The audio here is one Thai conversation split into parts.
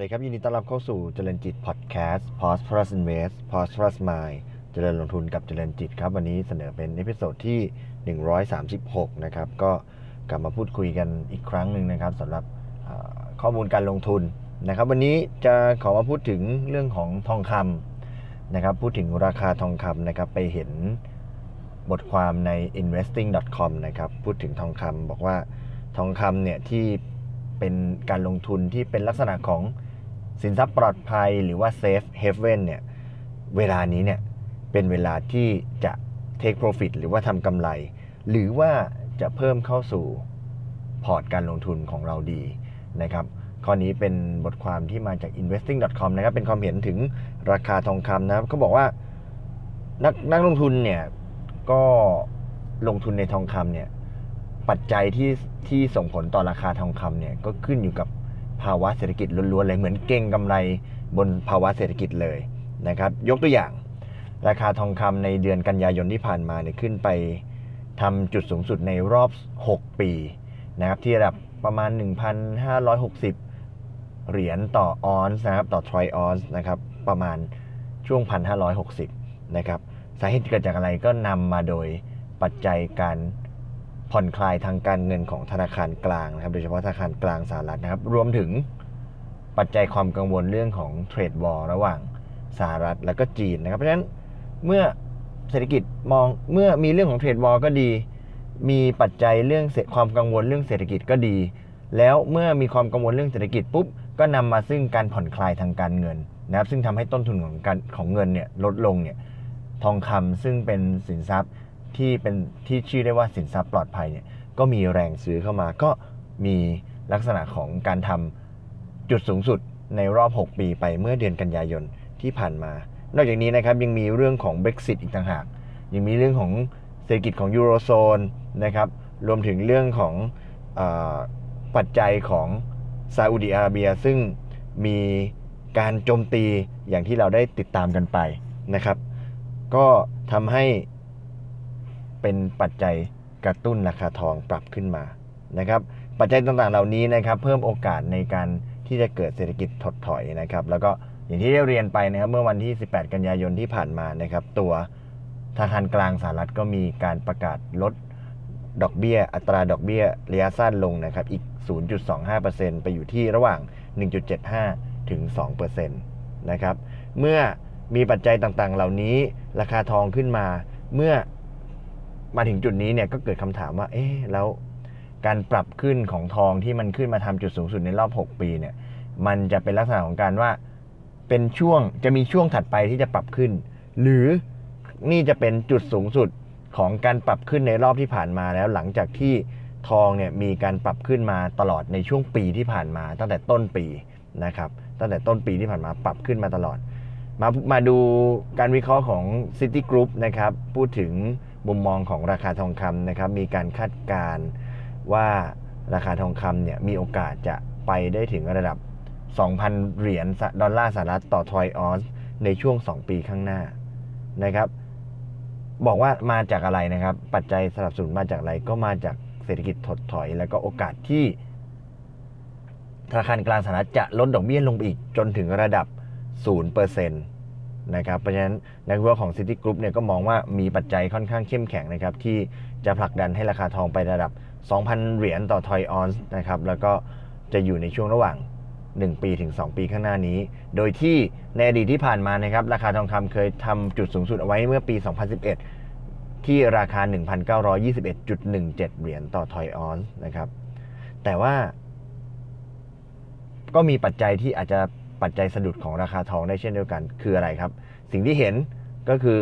สวัสดีครับ ยินดีต้อนรับเข้าสู่เจริญจิตพอดแคสต์ Prosperous Invest Prosperous Mind เจริญลงทุนกับเจริญจิตครับ วันนี้เสนอเป็น episode ที่ 136 นะครับ ก็กลับมาพูดคุยกันอีกครั้งหนึ่งนะครับสำหรับข้อมูลการลงทุนนะครับ วันนี้จะขอมาพูดถึงเรื่องของทองคำนะครับ พูดถึงราคาทองคำนะครับ ไปเห็นบทความใน investing.com นะครับ พูดถึงทองคำบอกว่าทองคำเนี่ยที่เป็นการลงทุนที่เป็นลักษณะของ สินทรัพย์ปลอดภัยหรือว่า safe haven เนี่ยเวลานี้เนี่ยเป็นเวลาที่จะ take profit หรือว่าทำกำไร หรือว่าจะเพิ่มเข้าสู่พอร์ตการลงทุนของเราดีนะครับข้อนี้เป็นบทความที่มาจาก investing.com นะครับ เป็นความเห็นถึงราคาทองคำนะครับเขาบอกว่านักนักลงทุนเนี่ยก็ลงทุนในทองคำเนี่ยปัจจัยที่ที่ส่งผลต่อราคาทองคำเนี่ยก็ขึ้นอยู่กับ ภาวะเศรษฐกิจล้วนๆเลยเหมือนเก็งกำไรบนภาวะเศรษฐกิจเลยนะครับยกตัวอย่าง ราคาทองคำในเดือนกันยายนที่ผ่านมาเนี่ยขึ้นไปทำจุดสูงสุดในรอบ 6 ปีนะครับที่ระดับประมาณ 1,560 เหรียญต่อออนซ์นะครับต่อทรอยออนซ์นะครับประมาณช่วง 1,560 นะครับสาเหตุเกิดจากอะไรก็นำมาโดยปัจจัยการ ผ่อนคลายทางการเงินของธนาคารกลางนะครับ โดยเฉพาะธนาคารกลางสหรัฐนะครับ รวมถึงปัจจัยความกังวลเรื่องของเทรดวอลระหว่างสหรัฐและก็จีนนะครับ เพราะฉะนั้นเมื่อเศรษฐกิจมองเมื่อมีเรื่องของเทรดวอลก็ดี มีปัจจัยเรื่องความกังวลเรื่องเศรษฐกิจก็ดี แล้วเมื่อมีความกังวลเรื่องเศรษฐกิจปุ๊บก็นำมาซึ่งการผ่อนคลายทางการเงินนะครับ ซึ่งทำให้ต้นทุนของการของเงินเนี่ยลดลงเนี่ยทองคำซึ่งเป็นสินทรัพย์ ที่เป็นที่ชื่อได้ว่าสินทรัพย์ปลอดภัยเนี่ยก็มีแรงซื้อเข้ามา ก็มีลักษณะของการทำจุดสูงสุดในรอบ 6 ปีไปเมื่อเดือนกันยายนที่ผ่านมา นอกจากนี้นะครับยังมีเรื่องของ Brexit อีกต่างหาก ยังมีเรื่องของเศรษฐกิจของยูโรโซนนะครับรวมถึงเรื่องของอปัจจัยของซาอุดิอาระเบีย ซึ่งมีการโจมตีอย่างที่เราได้ติดตามกันไปนะครับ ก็ทำให้ เป็นปัจจัยกระตุ้นราคาทองปรับขึ้นมานะครับปัจจัยต่างๆเหล่านี้นะครับเพิ่มโอกาสในการที่จะเกิดเศรษฐกิจถดถอยนะครับแล้วก็อย่างที่ได้เรียนไปนะครับเมื่อวันที่ 18 กันยายนที่ผ่านมานะครับตัวธนาคารกลางสหรัฐก็มีการประกาศลดดอกเบี้ย อัตราดอกเบี้ยระยะสั้นลงนะครับอีก 0.25%ไปอยู่ที่ระหว่าง 1.75 ถึง 2%นะครับเมื่อมีปัจจัยต่างๆ เหล่านี้ราคาทองขึ้นมา เมื่อ มาถึงจุดนี้เนี่ยก็เกิดคำถามว่า เอ๊ะแล้วการปรับขึ้นของทองที่มันขึ้นมาทำจุดสูงสุดในรอบ 6 ปีเนี่ย มันจะเป็นลักษณะของการว่าเป็นช่วงจะมีช่วงถัดไปที่จะปรับขึ้น หรือนี่จะเป็นจุดสูงสุดของการปรับขึ้นในรอบที่ผ่านมาแล้วหลังจากที่ทองเนี่ยมีการปรับขึ้นมาตลอดในช่วงปีที่ผ่านมา ตั้งแต่ต้นปีนะครับตั้งแต่ต้นปีที่ผ่านมาปรับขึ้นมาตลอด มามาดูการวิเคราะห์ของ City Group นะครับพูดถึง มุมมองของราคาทองคำนะครับมีการคาดการณ์ว่าราคาทองคำเนี่ยมีโอกาสจะไปได้ถึงระดับ 2,000 เหรียญดอลลาร์สหรัฐต่อทรอยออนซ์ในช่วง 2 ปีข้างหน้านะครับ บอกว่ามาจากอะไรนะครับ ปัจจัยสนับสนุนมาจากอะไรก็มาจากเศรษฐกิจถดถอย แล้วก็โอกาสที่ธนาคารกลางสหรัฐจะลดดอกเบี้ยลงไปอีกจนถึงระดับ 0% นะครับเพราะฉะนั้นนักวิเคราะห์ของ Citigroup เนี่ยก็มองว่ามีปัจจัยค่อนข้างเข้มแข็งนะครับที่จะผลักดันให้ราคาทองไประดับ 2,000 เหรียญต่อทรอยออนซ์นะครับแล้วก็จะอยู่ในช่วงระหว่าง 1 ปีถึง 2 ปีข้างหน้านี้ โดยที่ในอดีตที่ผ่านมานะครับราคาทองคำเคยทำจุดสูงสุดเอาไว้เมื่อปี 2011 ที่ราคา 1,921.17 เหรียญต่อทรอยออนซ์นะครับแต่ว่าก็มีปัจจัยที่อาจจะ ปัจจัยสะดุดของราคาทองได้เช่นเดียวกัน คืออะไรครับ สิ่งที่เห็นก็คือ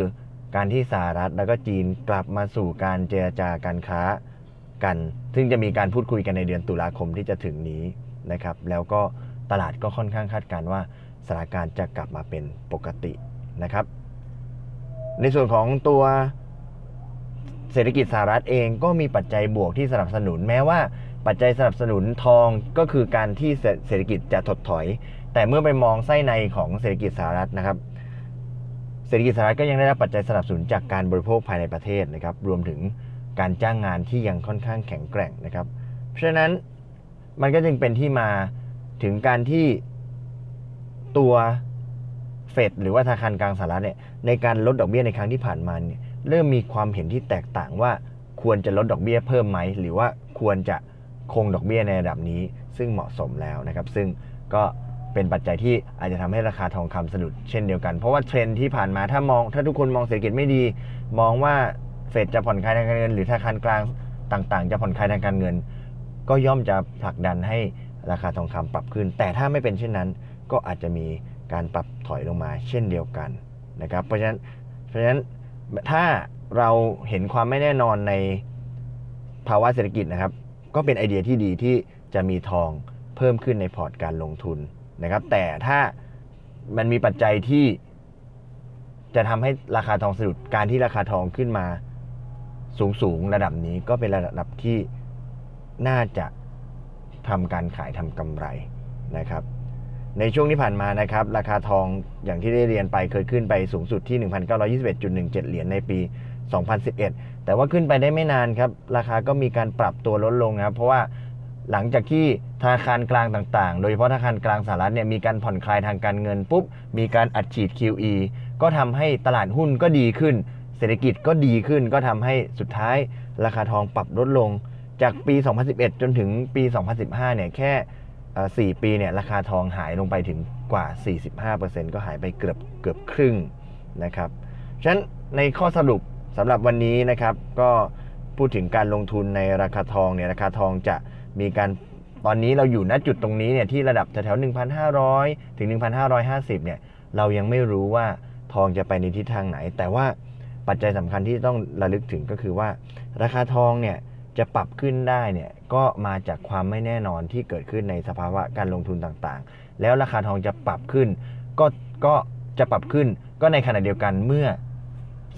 การที่สหรัฐแล้วก็จีนกลับมาสู่การเจรจาการค้ากัน ซึ่งจะมีการพูดคุยกันในเดือนตุลาคมที่จะถึงนี้นะครับ แล้วก็ตลาดก็ค่อนข้างคาดการณ์ว่าสถานการณ์จะกลับมาเป็นปกตินะครับ ในส่วนของตัวเศรษฐกิจสหรัฐเองก็มีปัจจัยบวกที่สนับสนุนแม้ว่า ปัจจัยสนับสนุนทองก็คือการที่เศรษฐกิจจะถดถอย แต่เมื่อไปมองไส้ในของเศรษฐกิจสหรัฐนะครับ เศรษฐกิจสหรัฐก็ยังได้รับปัจจัยสนับสนุนจากการบริโภคภายในประเทศนะครับ รวมถึงการจ้างงานที่ยังค่อนข้างแข็งแกร่งนะครับ เพราะฉะนั้นมันก็จึงเป็นที่มาถึงการที่ตัวเฟดหรือว่าธนาคารกลางสหรัฐเนี่ยในการลดดอกเบี้ยในครั้งที่ผ่านมาเนี่ยเริ่มมีความเห็นที่แตกต่างว่าควรจะลดดอกเบี้ยเพิ่มไหม หรือว่าควรจะ คงดอกเบี้ยในระดับนี้ ซึ่งเหมาะสมแล้วนะครับ ซึ่งก็เป็นปัจจัยที่อาจจะทำให้ราคาทองคำสะดุดเช่นเดียวกัน เพราะว่าเทรนที่ผ่านมาถ้ามอง ถ้าทุกคนมองเศรษฐกิจไม่ดี มองว่าเฟดจะผ่อนคลายทางการเงิน หรือธนาคารกลางต่าง ๆ จะผ่อนคลายทางการเงิน ก็ย่อมจะผลักดันให้ราคาทองคำปรับขึ้น แต่ถ้าไม่เป็นเช่นนั้น ก็อาจจะมีการปรับถอยลงมาเช่นเดียวกันนะครับ เพราะฉะนั้นเพราะฉะนั้นถ้าเราเห็นความไม่แน่นอนในภาวะเศรษฐกิจนะครับ ก็เป็นไอเดียที่ดีที่จะมีทองเพิ่มขึ้นในพอร์ตการลงทุนนะครับ แต่ถ้ามันมีปัจจัยที่จะทำให้ราคาทองสะดุดการที่ราคาทองขึ้นมาสูงสูงระดับนี้ก็เป็นระดับที่น่าจะทำการขายทำกำไรนะครับ ในช่วงที่ผ่านมานะครับ ราคาทองอย่างที่ได้เรียนไปเคยขึ้นไปสูงสุดที่ 1,921.17 เหรียญในปี 2011 แต่ว่าขึ้นไปได้ไม่นานครับ ราคาก็มีการปรับตัวลดลงนะครับ เพราะว่าหลังจากที่ธนาคารกลางต่างๆ โดยเฉพาะธนาคารกลางสหรัฐเนี่ยมีการผ่อนคลายทางการเงินปุ๊บ มีการอัดฉีด QE ก็ทำให้ตลาดหุ้นก็ดีขึ้น เศรษฐกิจก็ดีขึ้น ก็ทำให้สุดท้ายราคาทองปรับลดลง จากปี 2011 จนถึงปี 2015 เนี่ยแค่เอ่อ4ปีเนี่ยราคาทองหายลงไปถึงกว่า 45%ก็หายไปเกือบเกือบครึ่งนะครับ ฉะนั้นในข้อสรุป สำหรับวันนี้นะครับก็พูดถึงการลงทุนในราคาทองเนี่ยราคาทองจะมีการตอนนี้เราอยู่ณจุดตรงนี้เนี่ยที่ระดับแถวๆ1,500 ถึง 1,550เนี่ยเรายังไม่รู้ว่าทองจะไปในทิศทางไหน แต่ว่าปัจจัยสำคัญที่ต้องระลึกถึงก็คือว่า ราคาทองเนี่ยจะปรับขึ้นได้เนี่ยก็มาจากความไม่แน่นอนที่เกิดขึ้นในสภาวะการลงทุนต่างๆ แล้วราคาทองจะปรับขึ้น ก็ก็จะปรับขึ้น ก็ในขณะเดียวกันเมื่อ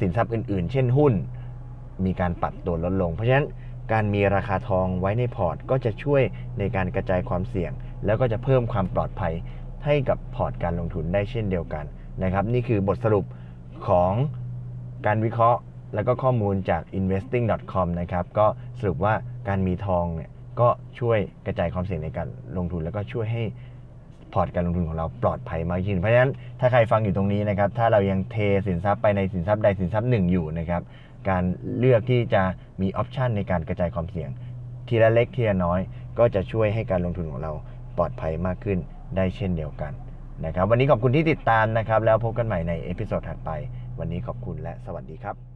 สินทรัพย์อื่นๆ เช่นหุ้น มีการปรับตัวลดลง เพราะฉะนั้นการมีราคาทองไว้ในพอร์ต ก็จะช่วยในการกระจายความเสี่ยง แล้วก็จะเพิ่มความปลอดภัยให้กับพอร์ตการลงทุนได้เช่นเดียวกันนะครับ นี่คือบทสรุปของการวิเคราะห์ แล้วก็ข้อมูลจาก investing.com นะครับก็สรุปว่าการมีทองเนี่ยก็ช่วยกระจายความเสี่ยงในการลงทุน แล้วก็ช่วยให้ พอร์ตการลงทุนของเราปลอดภัยมากยิ่งเพราะฉะนั้นถ้าใครฟังอยู่ตรงนี้นะครับ ถ้าเรายังเทสินทรัพย์ไปในสินทรัพย์ใดสินทรัพย์หนึ่งอยู่นะครับ การเลือกที่จะมี option ในการกระจายความเสี่ยง ทีละเล็กทีละน้อย ก็จะช่วยให้การลงทุนของเราปลอดภัยมากขึ้นได้เช่นเดียวกันนะครับ วันนี้ขอบคุณที่ติดตามนะครับ แล้วพบกันใหม่ใน episode ถัดไป วันนี้ขอบคุณและสวัสดีครับ